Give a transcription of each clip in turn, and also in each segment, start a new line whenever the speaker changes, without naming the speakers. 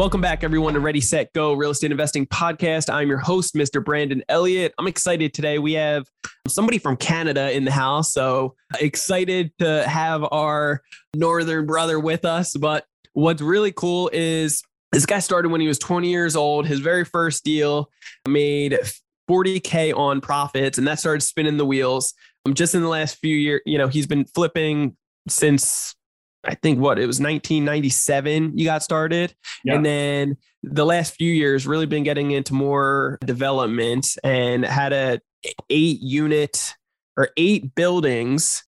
Welcome back, everyone, to Ready, Set, Go Real Estate Investing Podcast. I'm your host, Mr. Brandon Elliott. I'm excited today. We have somebody from Canada in the house. So excited to have our northern brother with us. But what's really cool is this guy started when he was 20 years old. His very first deal made 40K on profits, and that started spinning the wheels. Um, just in the last few years, you know, he's been flipping since I think what it was 1997 you got started. Yeah. And then the last few years really been getting into more development and had a eight unit or eight buildings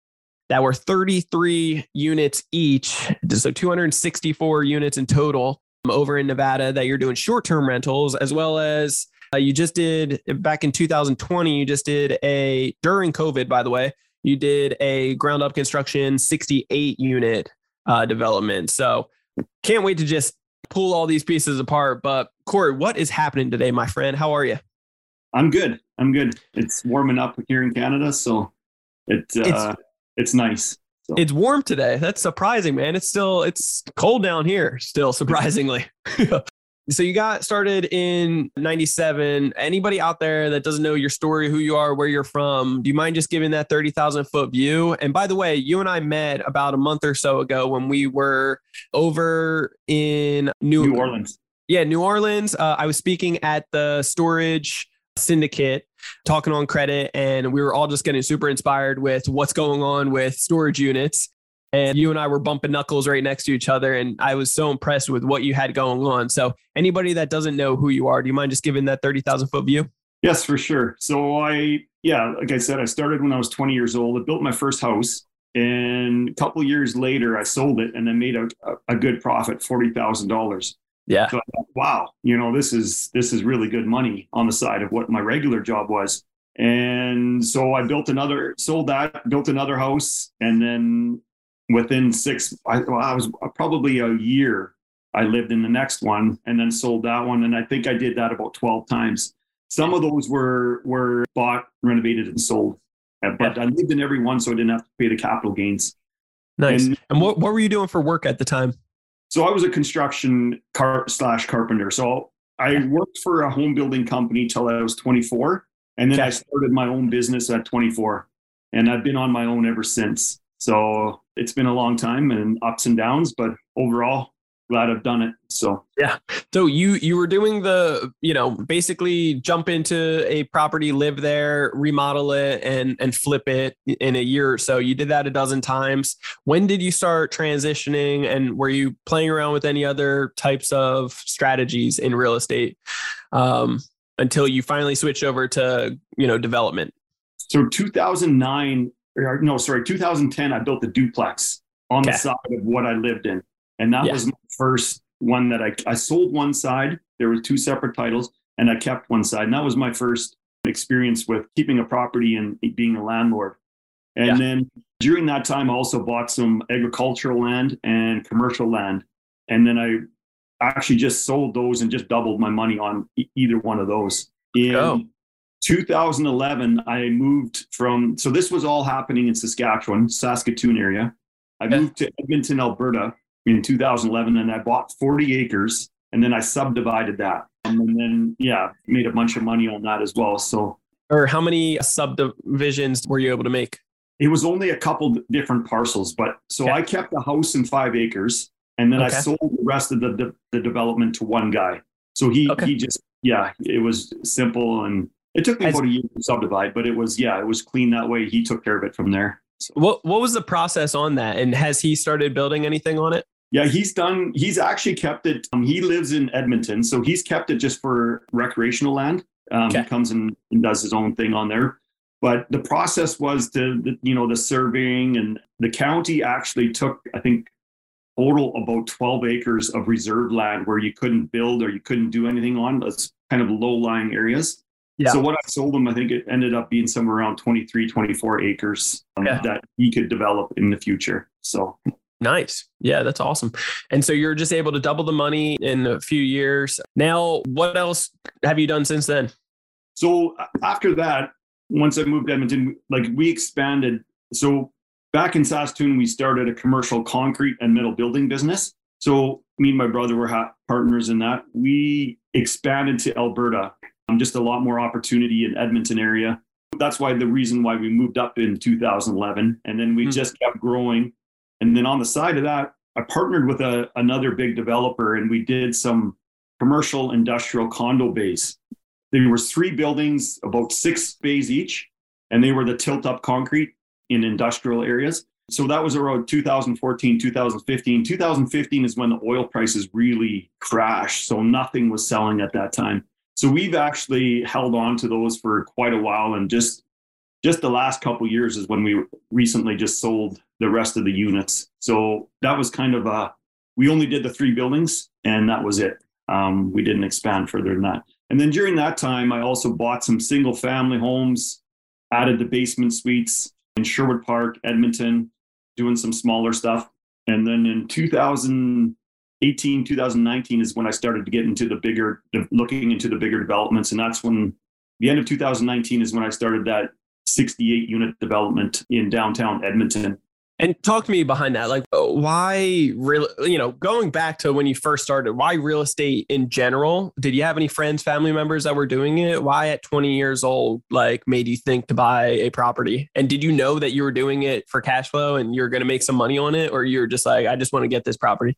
that were 33 units each. So 264 units in total over in Nevada that you're doing short term rentals as well as uh, you just did back in 2020, you just did a during COVID, by the way, you did a ground up construction 68 unit uh, development. So can't wait to just pull all these pieces apart. But Cory, what is happening today, my friend? How are you?
I'm good. I'm good. It's warming up here in Canada, so it uh, it's, it's nice. So.
It's warm today. That's surprising, man. It's still it's cold down here, still surprisingly. so you got started in 97 anybody out there that doesn't know your story who you are where you're from do you mind just giving that 30000 foot view? And by the way you and i met about a month or so ago when we were over in new,
new orleans.
Yeah new orleans. Uh, i was speaking at the storage syndicate talking on credit and we were all just getting super inspired with what's going on with storage units and you and I were bumping knuckles right next to each other. And I was so impressed with what you had going on. So, anybody that doesn't know who you are, do you mind just giving that 30,000 foot view?
Yes, for sure. So, I, yeah, like I said, I started when I was 20 years old. I built my first house. And a couple years later, I sold it and I made a, a good profit, $40,000.
Yeah.
So thought, wow, you know, this is this is really good money on the side of what my regular job was. And so I built another, sold that, built another house, and then within six, I, well, I was probably a year. I lived in the next one and then sold that one, and I think I did that about twelve times. Some of those were were bought, renovated, and sold, but I lived in every one, so I didn't have to pay the capital gains.
Nice. And, and what what were you doing for work at the time?
So I was a construction car slash carpenter. So I worked for a home building company till I was 24, and then okay. I started my own business at 24, and I've been on my own ever since. So it's been a long time and ups and downs, but overall, glad I've done it. So
yeah. So you you were doing the you know basically jump into a property, live there, remodel it, and and flip it in a year or so. You did that a dozen times. When did you start transitioning, and were you playing around with any other types of strategies in real estate um, until you finally switched over to you know development?
So 2009 or no, sorry, 2010, I built a duplex on okay. the side of what I lived in. And that yeah. was my first one that I, I sold one side. There were two separate titles and I kept one side. And that was my first experience with keeping a property and being a landlord. And yeah. then during that time, I also bought some agricultural land and commercial land. And then I actually just sold those and just doubled my money on e- either one of those. In oh. 2011, I moved from, so this was all happening in Saskatchewan, Saskatoon area. I yeah. moved to Edmonton, Alberta in 2011, and I bought 40 acres and then I subdivided that. And then, yeah, made a bunch of money on that as well. So,
or how many subdivisions were you able to make?
It was only a couple different parcels, but so okay. I kept the house in five acres and then okay. I sold the rest of the, the, the development to one guy. So he, okay. he just, yeah, it was simple and it took me As, about a year to subdivide, but it was yeah, it was clean that way. He took care of it from there.
So. What what was the process on that? And has he started building anything on it?
Yeah, he's done. He's actually kept it. Um, he lives in Edmonton, so he's kept it just for recreational land. Um, okay. He comes and, and does his own thing on there. But the process was to, you know, the surveying and the county actually took, I think, total about 12 acres of reserve land where you couldn't build or you couldn't do anything on. That's kind of low lying areas. Yeah. So what I sold him, I think it ended up being somewhere around 23, 24 acres um, yeah. that he could develop in the future. So
Nice. Yeah, that's awesome. And so you're just able to double the money in a few years. Now, what else have you done since then?
So after that, once I moved to Edmonton, like we expanded. So back in Saskatoon, we started a commercial concrete and metal building business. So me and my brother were partners in that. We expanded to Alberta, just a lot more opportunity in Edmonton area. That's why the reason why we moved up in 2011, and then we mm-hmm. just kept growing and then on the side of that, I partnered with a, another big developer and we did some commercial industrial condo base. There was three buildings, about six bays each, and they were the tilt up concrete in industrial areas. So that was around 2014, 2015. 2015 is when the oil prices really crashed. So nothing was selling at that time. So we've actually held on to those for quite a while and just just the last couple years is when we recently just sold the rest of the units. So that was kind of a, we only did the three buildings and that was it. Um, we didn't expand further than that. And then during that time, I also bought some single family homes, added the basement suites in Sherwood Park, Edmonton, doing some smaller stuff. And then in 2018, 2019 is when I started to get into the bigger, looking into the bigger developments. And that's when the end of 2019 is when I started that 68 unit development in downtown Edmonton.
And talk to me behind that. Like, uh, why real, you know, going back to when you first started, why real estate in general? Did you have any friends, family members that were doing it? Why at 20 years old, like, made you think to buy a property? And did you know that you were doing it for cash flow and you're going to make some money on it? Or you're just like, I just want to get this property?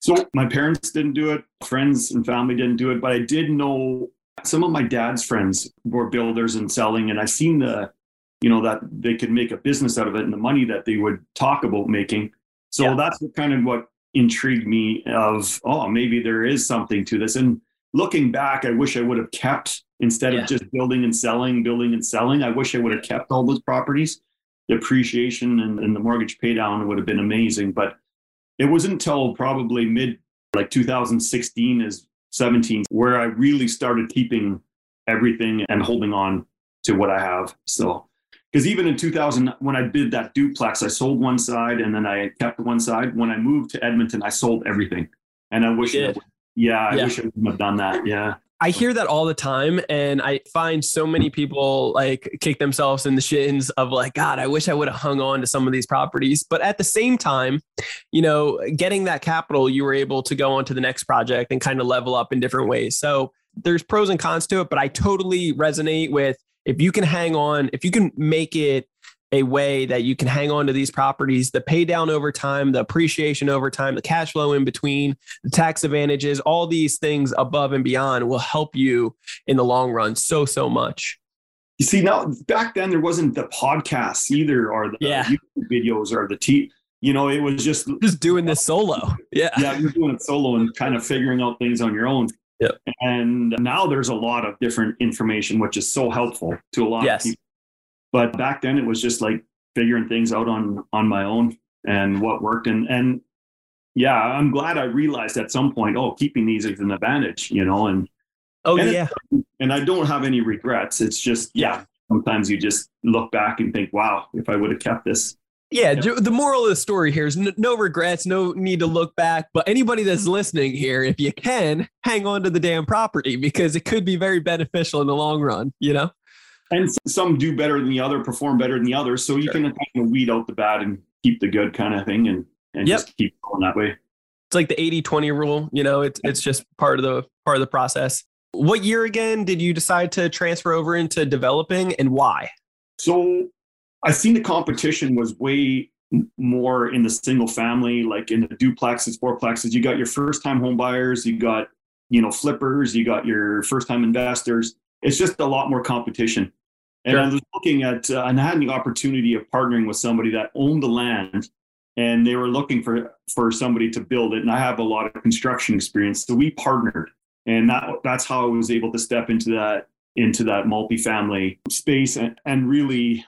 So my parents didn't do it, friends and family didn't do it, but I did know some of my dad's friends were builders and selling, and I seen the, you know, that they could make a business out of it and the money that they would talk about making. So yeah. that's kind of what intrigued me of, oh, maybe there is something to this. And looking back, I wish I would have kept instead yeah. of just building and selling, building and selling. I wish I would have kept all those properties. The appreciation and, and the mortgage paydown would have been amazing. But it wasn't until probably mid like 2016 is 17 where I really started keeping everything and holding on to what I have still. Because even in 2000, when I did that duplex, I sold one side and then I kept one side. When I moved to Edmonton, I sold everything. And I wish, I yeah, I yeah. wish I wouldn't have done that. Yeah.
I hear that all the time, and I find so many people like kick themselves in the shins of like, God, I wish I would have hung on to some of these properties. But at the same time, you know, getting that capital, you were able to go on to the next project and kind of level up in different ways. So there's pros and cons to it, but I totally resonate with if you can hang on, if you can make it a way that you can hang on to these properties, the pay down over time, the appreciation over time, the cash flow in between, the tax advantages, all these things above and beyond will help you in the long run so, so much.
You see, now back then there wasn't the podcasts either, or the yeah. YouTube videos, or the T. You know, it was just
just doing this solo. Yeah,
yeah, you're doing it solo and kind of figuring out things on your own.
Yep.
And now there's a lot of different information, which is so helpful to a lot yes. of people but back then it was just like figuring things out on on my own and what worked and and yeah i'm glad i realized at some point oh keeping these is an advantage you know and
oh
and
yeah
and i don't have any regrets it's just yeah sometimes you just look back and think wow if i would have kept this
yeah, the moral of the story here is no regrets, no need to look back. But anybody that's listening here, if you can, hang on to the damn property because it could be very beneficial in the long run, you know?
And some do better than the other, perform better than the others. So you sure. can kind of weed out the bad and keep the good kind of thing, and and yep. just keep going that way.
It's like the 80-20 rule. You know, it's it's just part of the part of the process. What year again did you decide to transfer over into developing, and why?
So I seen the competition was way more in the single family, like in the duplexes, fourplexes. You got your first time home buyers, you got you know flippers, you got your first time investors. It's just a lot more competition. And sure. I was looking at, uh, and I had the opportunity of partnering with somebody that owned the land and they were looking for, for somebody to build it. And I have a lot of construction experience. So we partnered and that, that's how I was able to step into that, into that multifamily space and, and really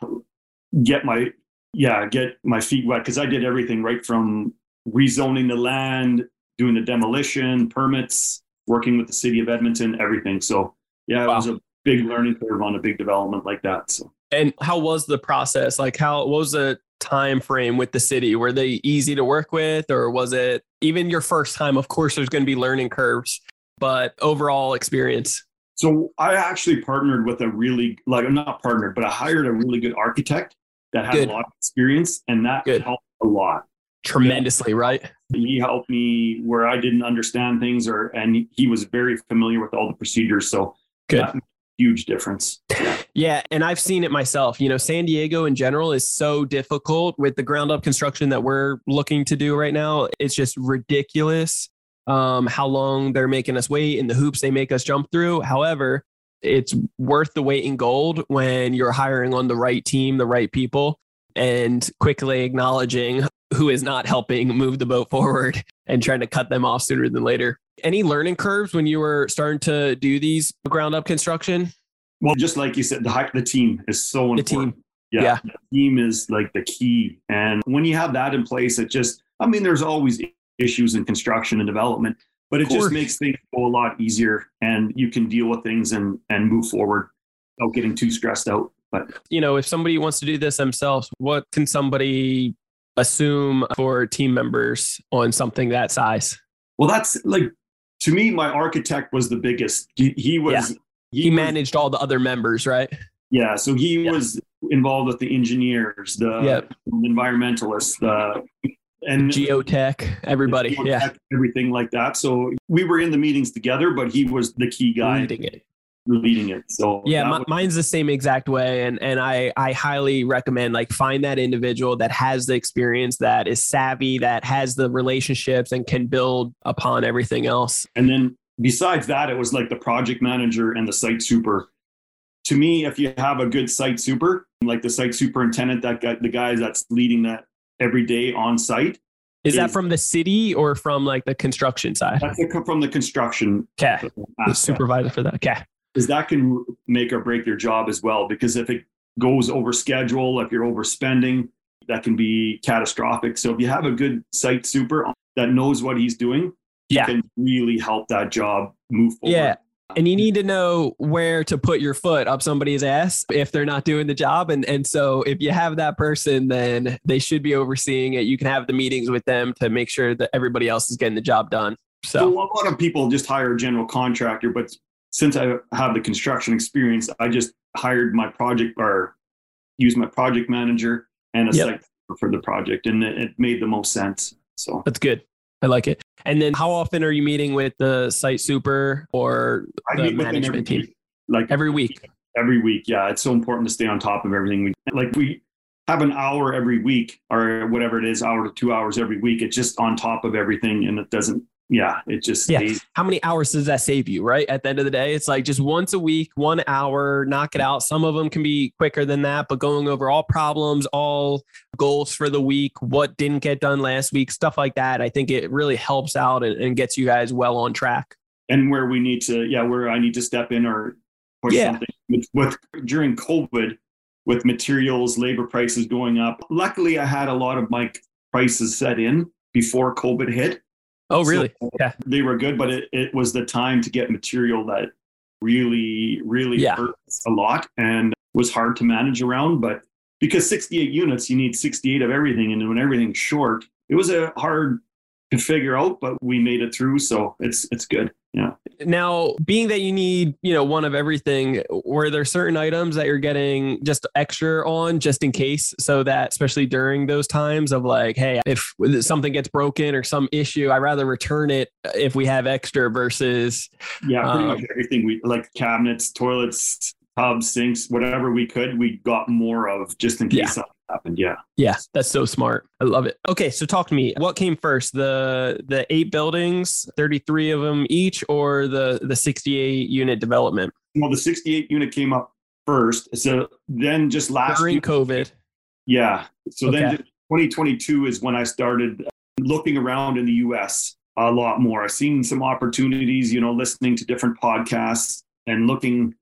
get my, yeah, get my feet wet. Cause I did everything right from rezoning the land, doing the demolition, permits, working with the city of Edmonton, everything. So yeah, it was a big learning curve on a big development like that. So
and how was the process? Like how what was the time frame with the city? Were they easy to work with or was it even your first time? Of course there's going to be learning curves, but overall experience.
So I actually partnered with a really like I'm not partnered, but I hired a really good architect that had good. a lot of experience and that good. helped a lot
tremendously, right?
He helped me where I didn't understand things, or and he was very familiar with all the procedures. So
good,
huge difference.
Yeah. and I've seen it myself. You know, San Diego in general is so difficult with the ground up construction that we're looking to do right now. It's just ridiculous. Um, how long they're making us wait and the hoops they make us jump through. However, it's worth the weight in gold when you're hiring on the right team, the right people, and quickly acknowledging who is not helping move the boat forward and trying to cut them off sooner than later. Any learning curves when you were starting to do these ground up construction?
Well, just like you said, the, the team is so important.
The team.
Yeah, yeah. The team is like the key. And when you have that in place, it just, I mean, there's always issues in construction and development, but it just makes things go a lot easier and you can deal with things and, and move forward without getting too stressed out. But,
you know, if somebody wants to do this themselves, what can somebody assume for team members on something that size?
Well, that's like to me, my architect was the biggest. He, he was yeah.
he, he was, managed all the other members, right?
Yeah, so he yeah. was involved with the engineers, the yep. environmentalists, the
and geotech, everybody, geotech, yeah,
everything like that. So we were in the meetings together, but he was the key guy
leading it
leading it. So
yeah, was- mine's the same exact way, and and I I highly recommend like find that individual that has the experience, that is savvy, that has the relationships, and can build upon everything else.
And then besides that, it was like the project manager and the site super. To me, if you have a good site super, like the site superintendent, that guy, the guy that's leading that every day on site.
Is, is that from the city or from like the construction side?
That's from the construction.
Okay. The supervisor for that. Okay
is that can make or break your job as well. Because if it goes over schedule, if you're overspending, that can be catastrophic. So if you have a good site super that knows what he's doing, he yeah. can really help that job move forward.
Yeah. And you need to know where to put your foot up somebody's ass if they're not doing the job. And and so if you have that person, then they should be overseeing it. You can have the meetings with them to make sure that everybody else is getting the job done. So, so
a lot of people just hire a general contractor, but since I have the construction experience, I just hired my project or used my project manager and a yep. site for the project, and it, made the most sense. So
that's good. I like it. And then, how often are you meeting with the site super or the management team?
Week. Like
every week.
Every week, yeah. It's so important to stay on top of everything. We like we have an hour every week or whatever it is, hour to two hours every week. It's just on top of everything, and it doesn't yeah, it just
yeah. Stays. How many hours does that save you? Right at the end of the day, it's like just once a week, one hour, knock it out. Some of them can be quicker than that, but going over all problems, all goals for the week, what didn't get done last week, stuff like that. I think it really helps out and, and gets you guys well on track.
And where we need to, yeah, where I need to step in or push yeah. something with, with during COVID, with materials, labor prices going up. Luckily, I had a lot of my prices set in before COVID hit.
Oh, really?
So yeah. They were good, but it, it was the time to get material that really, really yeah. hurt a lot and was hard to manage around. But because 68 units, you need 68 of everything. And when everything's short, it was a hard to figure out, but we made it through. So it's it's good. Yeah.
Now, being that you need, you know, one of everything, were there certain items that you're getting just extra on just in case? So that especially during those times of like, hey, if something gets broken or some issue, I rather return it if we have extra versus
Yeah, pretty um, much everything we like cabinets, toilets, tubs, sinks, whatever we could, we got more of just in case yeah. something happened. Yeah.
Yeah, that's so smart. I love it. Okay, so talk to me. What came first? The the eight buildings, 33 of them each or the the 68 unit development?
Well, the 68 unit came up first. So then just last
during year, COVID.
Yeah. So okay. then 2022 is when I started looking around in the US a lot more. I've seen some opportunities, you know, listening to different podcasts and looking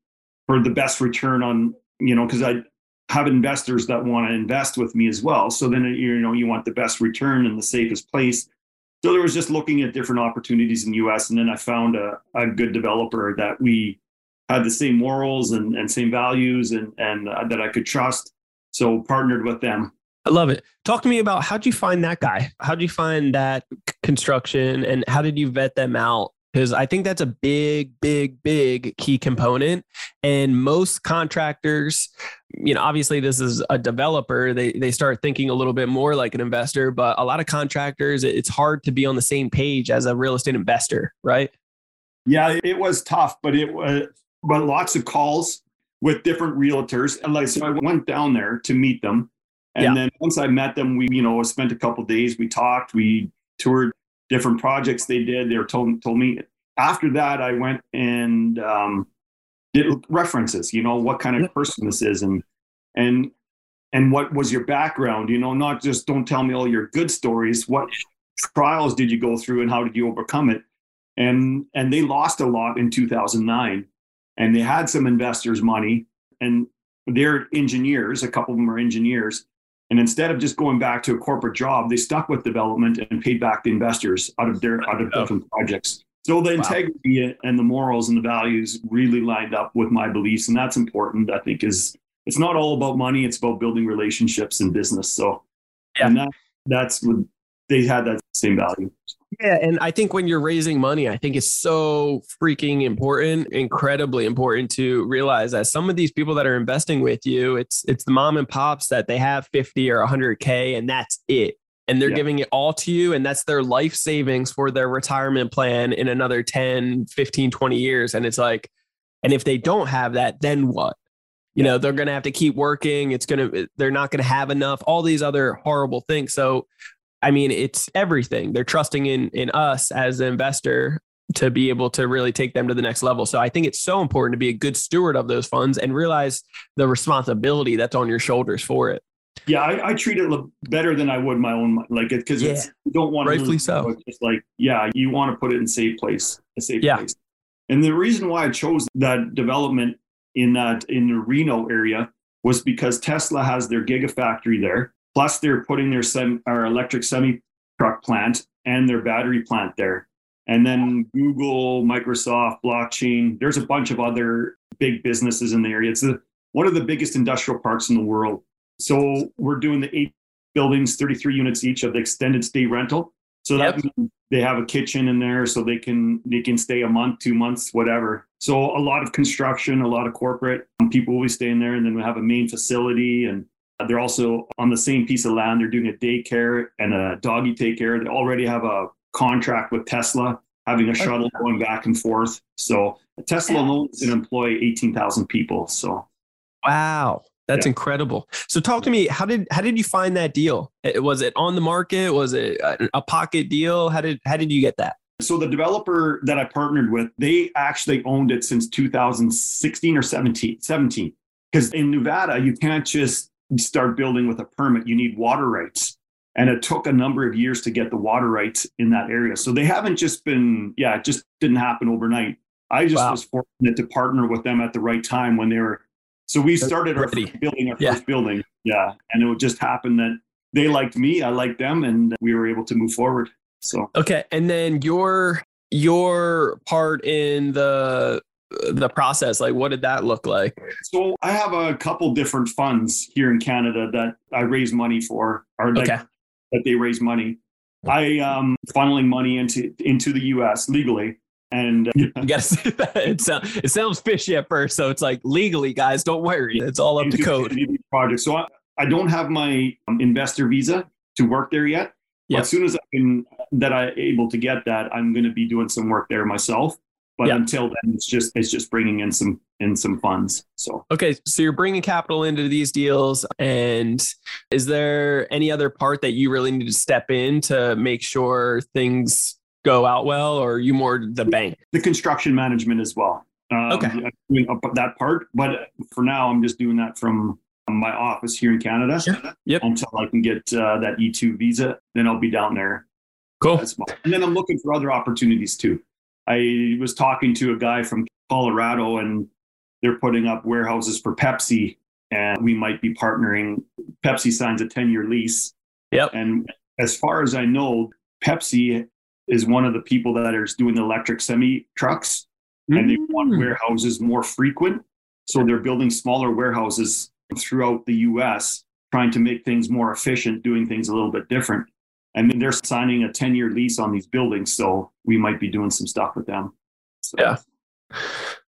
for the best return on, you know, because I have investors that want to invest with me as well. So then you know you want the best return and the safest place. So there was just looking at different opportunities in the US. And then I found a, a good developer that we had the same morals and, and same values and, and uh, that I could trust. So partnered with them.
I love it. Talk to me about how'd you find that guy? How'd you find that construction and how did you vet them out? Because I think that's a big, big, big key component. And most contractors, you know, obviously this is a developer. They they start thinking a little bit more like an investor, but a lot of contractors, it's hard to be on the same page as a real estate investor, right?
Yeah, it was tough, but it was but lots of calls with different realtors. And like so I went down there to meet them. And yeah. then once I met them, we, you know, spent a couple days, we talked, we toured different projects they did. They were told told me after that I went and um, did references, you know, what kind of person this is and and and what was your background, you know, not just don't tell me all your good stories. What trials did you go through and how did you overcome it? And and they lost a lot in 2009 and they had some investors' money, and they're engineers. A couple of them are engineers. And instead of just going back to a corporate job, they stuck with development and paid back the investors out of their out of different projects. So the integrity wow. and the morals and the values really lined up with my beliefs, and that's important. I think is it's not all about money; it's about building relationships and business. So, yeah. and that that's what they had that same value.
Yeah, and I think when you're raising money, I think it's so freaking important, incredibly important to realize that some of these people that are investing with you, it's it's the mom and pops that they have 50 or 100k and that's it. And they're yeah. giving it all to you and that's their life savings for their retirement plan in another 10, 15, 20 years and it's like and if they don't have that, then what? You yeah. know, they're going to have to keep working. It's going to they're not going to have enough all these other horrible things. So I mean, it's everything. They're trusting in in us as an investor to be able to really take them to the next level. So I think it's so important to be a good steward of those funds and realize the responsibility that's on your shoulders for it.
Yeah, I, I treat it better than I would my own money. like it because yeah. you don't want
to rightfully so.
It's like yeah, you want to put it in safe place, a safe yeah. place. And the reason why I chose that development in that in the Reno area was because Tesla has their gigafactory there. Plus, they're putting their sem- our electric semi truck plant and their battery plant there. And then Google, Microsoft, blockchain. There's a bunch of other big businesses in the area. It's the, one of the biggest industrial parks in the world. So we're doing the eight buildings, 33 units each of the extended stay rental. So yep. that means they have a kitchen in there, so they can they can stay a month, two months, whatever. So a lot of construction, a lot of corporate um, people will be staying there, and then we have a main facility and they're also on the same piece of land. They're doing a daycare and a doggy take care. They already have a contract with Tesla, having a shuttle going back and forth. So Tesla yeah. alone can employ 18,000 people. So,
wow. That's yeah. incredible. So talk to me. How did how did you find that deal? Was it on the market? Was it a, a pocket deal? How did how did you get that?
So the developer that I partnered with, they actually owned it since 2016 or 17. 17. Because in Nevada, you can't just start building with a permit, you need water rights. And it took a number of years to get the water rights in that area. So they haven't just been, yeah, it just didn't happen overnight. I just wow. was fortunate to partner with them at the right time when they were. So we started our building our yeah. first building. Yeah. And it would just happen that they liked me, I liked them, and we were able to move forward. So
okay. And then your your part in the the process like what did that look like?
So i have a couple different funds here in canada that i raise money for or like okay. that they raise money. I um funneling money into into the us legally and uh,
you gotta say that. It, sound, it sounds fishy at first so it's like legally guys don't worry. It's all up to code.
project so I, I don't have my um, investor visa to work there yet yep. as soon as i can that i'm able to get that i'm going to be doing some work there myself but yeah. until then, it's just it's just bringing in some in some funds. So
okay, so you're bringing capital into these deals, and is there any other part that you really need to step in to make sure things go out well, or you more the bank?
The construction management as well.
Um, okay,
that part, but for now, I'm just doing that from my office here in Canada.
Sure. Yep.
Until I can get uh, that E2 visa, then I'll be down there.
Cool.
And then I'm looking for other opportunities too. I was talking to a guy from Colorado and they're putting up warehouses for Pepsi and we might be partnering. Pepsi signs a 10 year lease.
Yep.
And as far as I know, Pepsi is one of the people that is doing the electric semi trucks and they want
Mm.
warehouses more frequent. So they're building smaller warehouses throughout the US, trying to make things more efficient, doing things a little bit different. And then they're signing a 10 year lease on these buildings. So we might be doing some stuff with them. So,
Yeah.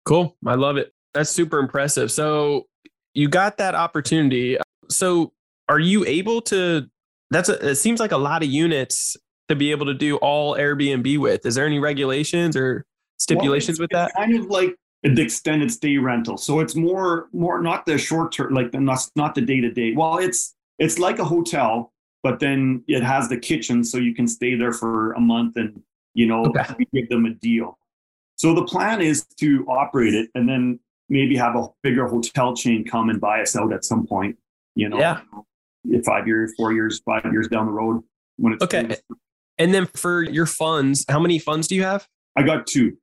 Cool. I love it. That's super impressive. So you got that opportunity. So are you able to that's a, it seems like a lot of units to be able to do all Airbnb with. Is there any regulations or stipulations
Well,
with that?
Kind of like the extended stay rental. So it's more more not the short term, like the not not the day to day. Well, it's it's like a hotel, but then it has the kitchen, so you can stay there for a month, and you know
Okay.
give them a deal. So the plan is to operate it, and then maybe have a bigger hotel chain come and buy us out at some point. You know,
Yeah.
five years, four years, five years down the road when it's
Okay. And then for your funds, how many funds do you have?
I got two.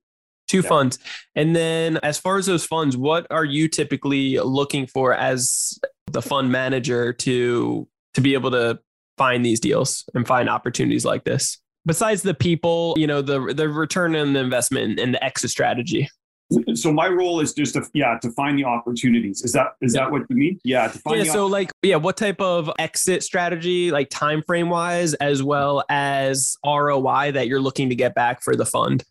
Two
Yeah.
funds. And then as far as those funds, what are you typically looking for as the fund manager to to be able to find these deals and find opportunities like this? Besides the people, you know, the the return on the investment and the exit strategy.
So my role is just to yeah to find the opportunities. Is that is
Yeah.
that what you mean? Yeah, to find
Yeah, so like yeah, what type of exit strategy, like time frame wise, as well as ROI that you're looking to get back for the fund?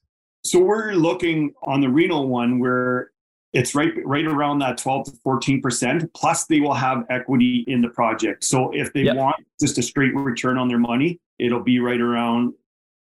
So we're looking on the Reno one where it's right right around that 12 to 14 percent. Plus, they will have equity in the project. So if they
Yep.
want just a straight return on their money, it'll be right around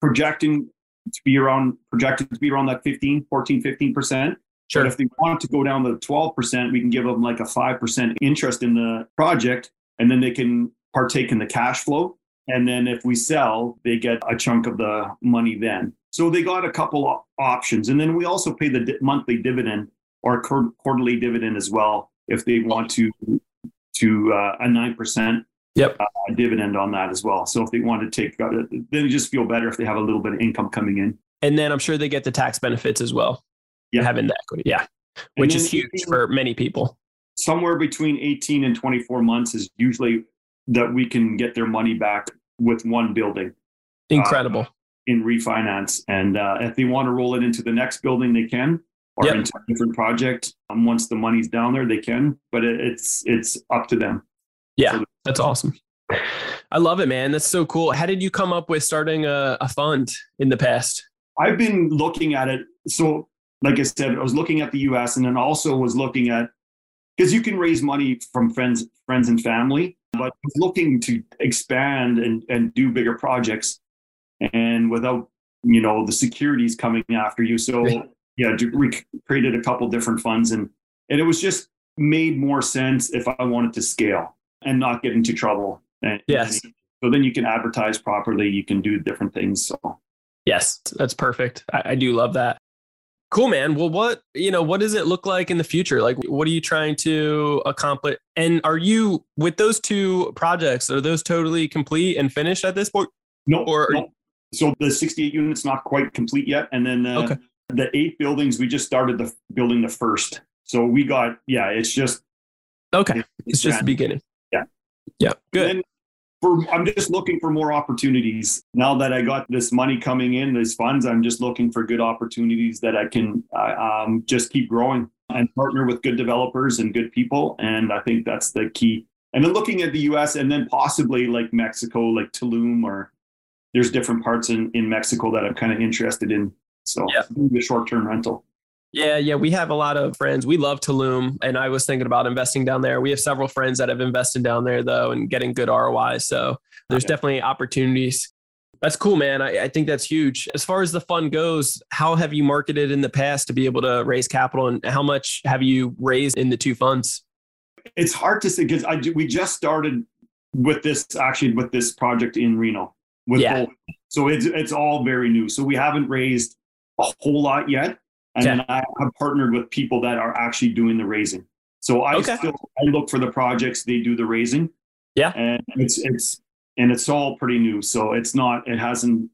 projecting to be around projected to be around that 15, 14, 15 percent.
Sure.
But if they want to go down to 12 percent, we can give them like a five percent interest in the project, and then they can partake in the cash flow. And then if we sell, they get a chunk of the money then. So they got a couple of options. And then we also pay the di- monthly dividend or quar- quarterly dividend as well if they want to to uh, a 9%
Yep.
uh, dividend on that as well. So if they want to take uh, then they just feel better if they have a little bit of income coming in.
And then I'm sure they get the tax benefits as well.
Yeah.
Having the equity. Yeah. Which is huge
18
for many people.
somewhere between 18 and 24 months is usually that we can get their money back with one building
Incredible.
in refinance. And uh, if they want to roll it into the next building, they can, or
Yep.
into a different project. Um, once the money's down there, they can. But it, it's it's up to them.
yeah.
so-
That's awesome. I love it, man. That's so cool. How did you come up with starting a, a fund in the past?
I've been looking at it. So, like I said, I was looking at the U.S. and then also was looking at because you can raise money from friends, friends and family, but looking to expand and and do bigger projects, and without you know the securities coming after you. So
Yeah.
yeah, d- we created a couple different funds, and and it was just made more sense if I wanted to scale and not get into trouble. And,
Yes.
so then you can advertise properly. You can do different things. So.
Yes, that's perfect. I, I do love that. Cool, man. Well, what you know, what does it look like in the future? Like, what are you trying to accomplish? And are you with those two projects? Are those totally complete and finished at this point?
No,
Or-
no. so the 68 units not quite complete yet, and then uh,
Okay.
The eight buildings we just started the building the first. So we got yeah, it's just
Okay, it's just the beginning.
Yeah.
yeah, good.
And for I'm just looking for more opportunities now that I got this money coming in, these funds. I'm just looking for good opportunities that I can uh, um, just keep growing and partner with good developers and good people. And I think that's the key. And then looking at the U.S. and then possibly like Mexico, like Tulum, or there's different parts in in Mexico that I'm kind of interested in. So
Yeah.
the short term rental.
Yeah, yeah, we have a lot of friends. We love Tulum, and I was thinking about investing down there. We have several friends that have invested down there though, and getting good ROI. So there's
Okay.
definitely opportunities. That's cool, man. I, I think that's huge. As far as the fund goes, how have you marketed in the past to be able to raise capital, and how much have you raised in the two funds?
it's hard to say because I we just started with this actually with this project in Reno with
Yeah.
so it's it's all very new. So we haven't raised a whole lot yet, and
Okay.
I have partnered with people that are actually doing the raising. So I
Okay.
still I look for the projects they do the raising.
Yeah.
and it's it's and it's all pretty new. So it's not it hasn't.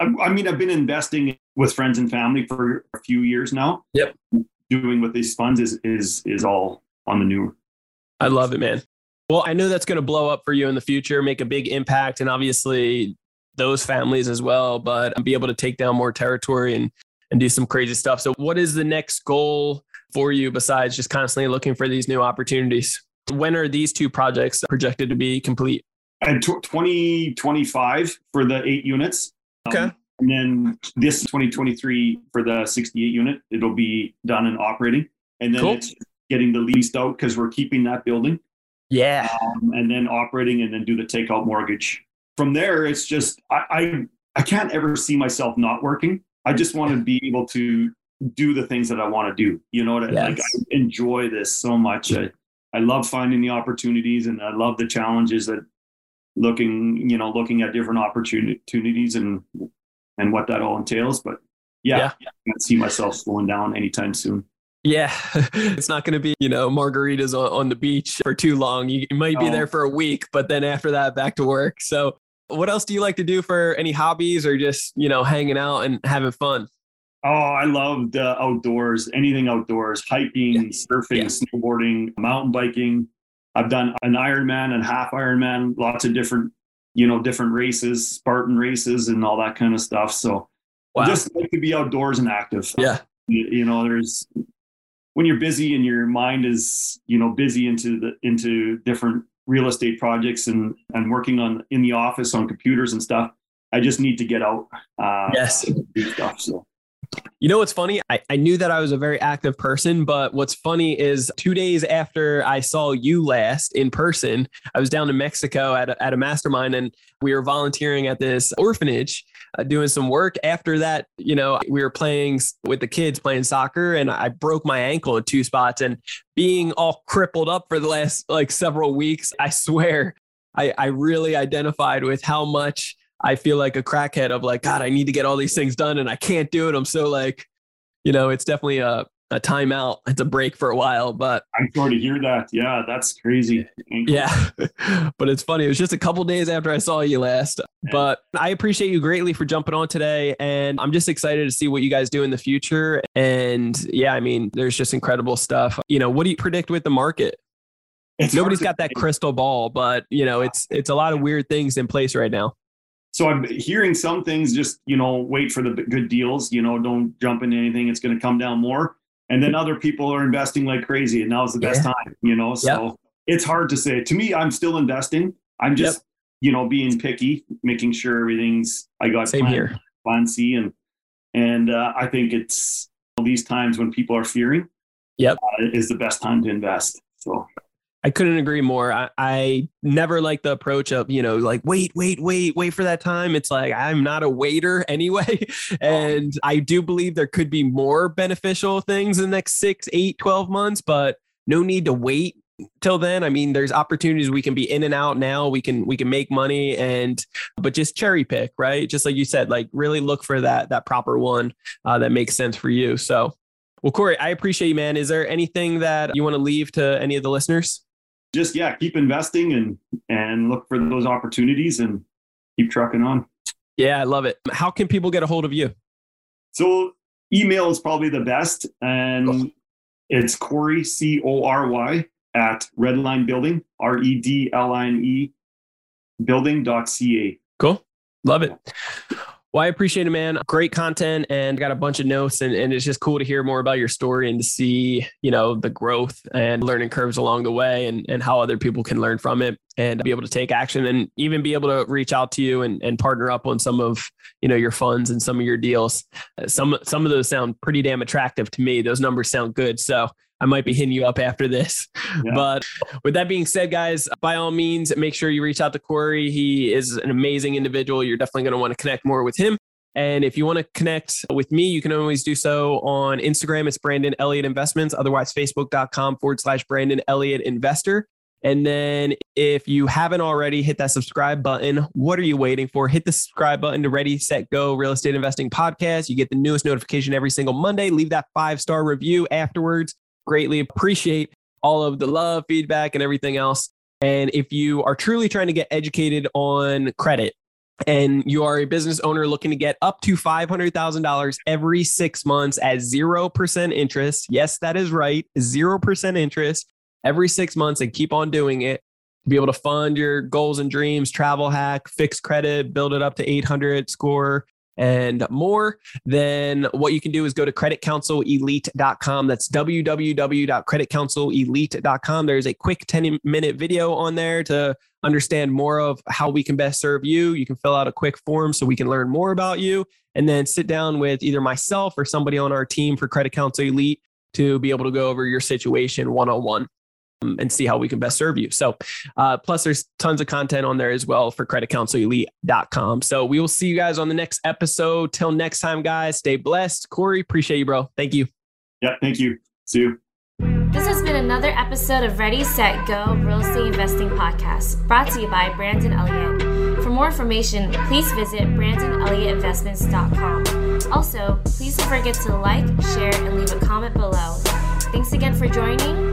I, I mean I've been investing with friends and family for a few years now.
Yep.
Doing with these funds is is is all on the new
I love it, man. Well, I know that's going to blow up for you in the future, make a big impact, and obviously those families as well, but be able to take down more territory and and do some crazy stuff. So, what is the next goal for you besides just constantly looking for these new opportunities? When are these two projects projected to be complete?
And 2025 for the eight units.
Okay. Um,
and then this 2023 for the 68 unit, it'll be done and operating. And then cool. it's getting the leased out because we're keeping that building.
Yeah.
Um, and then operating and then do the takeout mortgage. From there, it's just, I, I, I can't ever see myself not working. I just want to be able to do the things that I want to do. You know what? Yes. Like I enjoy this so much. I, I love finding the opportunities and I love the challenges that looking, you know, looking at different opportunities and and what that all entails. But yeah, yeah. I can't see myself slowing down anytime soon.
Yeah, it's not going to be, you know, margaritas on, on, the beach for too long. You, you might be there for a week, but then after that, back to work. So, what else do you like to do for any hobbies or just, you know, hanging out and having fun?
Oh, I love the uh, outdoors, anything outdoors, hiking, yeah. surfing, yeah. snowboarding, mountain biking. I've done an Ironman and half Ironman, lots of different, you know, different races, Spartan races and all that kind of stuff. So wow. just like to be outdoors and active.
Yeah.
You, you know, there's when you're busy and your mind is, you know, busy into the into different real estate projects and and working on in the office on computers and stuff. I just need to get out.
Uh, yes.
Stuff, so.
You know what's funny? I, I knew that I was a very active person, but what's funny is two days after I saw you last in person, I was down in Mexico at a, at a mastermind and we were volunteering at this orphanage. Uh, doing some work after that you know we were playing with the kids playing soccer and i broke my ankle in two spots and being all crippled up for the last like several weeks i swear i i really identified with how much I feel like a crackhead of like, God, I need to get all these things done and I can't do it. I'm so like, you know, it's definitely a, a timeout. It's a break for a while, but
I'm sure to hear that. Yeah, that's crazy.
Yeah. but it's funny. It was just a couple days after I saw you last. But I appreciate you greatly for jumping on today. And I'm just excited to see what you guys do in the future. And yeah, I mean, there's just incredible stuff. You know, what do you predict with the market? It's Nobody's got that crystal ball, but you know, it's it's a lot of weird things in place right now
so I'm hearing some things just, you know, wait for the good deals, you know, don't jump into anything. It's going to come down more. And then other people are investing like crazy and now's the best time, you know? So yep. it's hard to say. To me, I'm still investing. I'm just, yep. you know, being picky, making sure everything's, I got
Same plan, here.
plan C. And, and uh, I think it's these times when people are fearing
yep.
Uh, is the best time to invest. So
I couldn't agree more. I, I never like the approach of, you know, like, wait, wait, wait, wait for that time. It's like, I'm not a waiter anyway. and I do believe there could be more beneficial things in the next six, eight, 12 months, but no need to wait till then i mean there's opportunities we can be in and out now we can we can make money and but just cherry pick right just like you said like really look for that that proper one uh, that makes sense for you so well cory i appreciate you man is there anything that you want to leave to any of the listeners
just yeah, keep investing and and look for those opportunities and keep trucking on.
Yeah, I love it. How can people get a hold of you?
So email is probably the best, and it's Cory C O R Y at Redline Building R E D L I N E building.ca.
Cool, love it. Well, I appreciate it, man. Great content and got a bunch of notes. And, and it's just cool to hear more about your story and to see, you know, the growth and learning curves along the way and, and how other people can learn from it and be able to take action and even be able to reach out to you and, and partner up on some of, you know, your funds and some of your deals. Uh, some, some of those sound pretty damn attractive to me. Those numbers sound good. So I might be hitting you up after this. Yeah. But with that being said, guys, by all means, make sure you reach out to Cory. He is an amazing individual. You're definitely going to want to connect more with him. And if you want to connect with me, you can always do so on Instagram. It's Brandon Elliott Investments, otherwise, facebook.com forward slash Brandon Elliott Investor. And then if you haven't already, hit that subscribe button. What are you waiting for? Hit the subscribe button to Ready, Set, Go Real Estate Investing Podcast. You get the newest notification every single Monday. Leave that five star review afterwards greatly appreciate all of the love, feedback, and everything else. And if you are truly trying to get educated on credit and you are a business owner looking to get up to $500,000 every six months at 0% interest, yes, that is right, 0% interest, every six months and keep on doing it be able to fund your goals and dreams, travel hack, fix credit, build it up to 800 score and more, then what you can do is go to creditcounselelite.com. That's www.creditcounselelite.com. There's a quick 10 minute video on there to understand more of how we can best serve you. You can fill out a quick form so we can learn more about you and then sit down with either myself or somebody on our team for Credit Counsel Elite to be able to go over your situation one on one and see how we can best serve you. So, uh, plus there's tons of content on there as well for creditcounselelite.com. So we will see you guys on the next episode. Till next time, guys, stay blessed. Cory, appreciate you, bro. Thank you.
Yeah, thank you. See you.
This has been another episode of Ready, Set, Go Real Estate Investing Podcast, brought to you by Brandon Elliott. For more information, please visit BrandonElliottInvestments.com. Also, please don't forget to like, share, and leave a comment below. Thanks again for joining.